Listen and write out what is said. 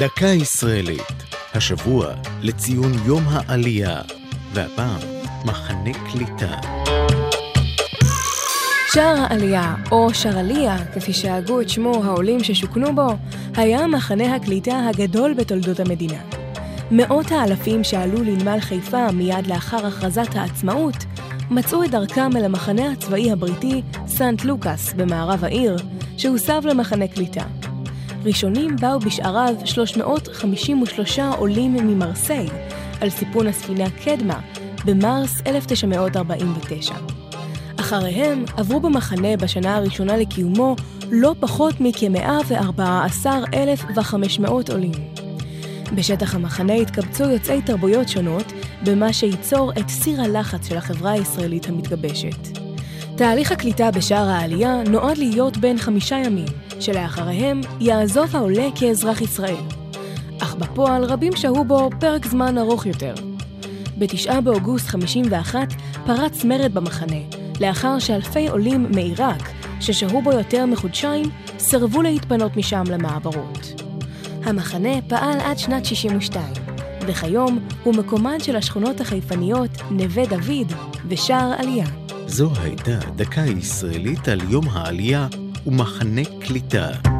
דקה ישראלית, השבוע לציון יום העלייה, והפעם מחנה קליטה. שער העלייה, או שרליה, כפי שהגו את שמו העולים ששוכנו בו, היה מחנה הקליטה הגדול בתולדות המדינה. מאות האלפים שעלו לנמל חיפה מיד לאחר הכרזת העצמאות, מצאו את דרכם אל המחנה הצבאי הבריטי סנט לוקאס במערב העיר, שהוסב למחנה קליטה. ראשונים באו בשעריו 353 עולים ממרסיי, על סיפון הספינה קדמה, במרס 1949. אחריהם עברו במחנה בשנה הראשונה לקיומו לא פחות מכ-114,500 עולים. בשטח המחנה התקבצו יוצאי תרבויות שונות, במה שייצור את סיר הלחץ של החברה הישראלית המתגבשת. תהליך הקליטה בשער העלייה נועד להיות בין חמישה ימים, שלאחריהם יעזוב העולה כאזרח ישראל. אך בפועל רבים שהו בו פרק זמן ארוך יותר. בתשעה באוגוסט 51 פרץ מרד במחנה, לאחר שאלפי עולים מעיראק, ששהו בו יותר מחודשיים, סירבו להתפנות משם למעברות. המחנה פעל עד שנת 62, וכיום הוא מקומן של השכונות החיפניות נווה דוד ושער עלייה. זו הייתה דקה ישראלית על יום העלייה ומחנה קליטה.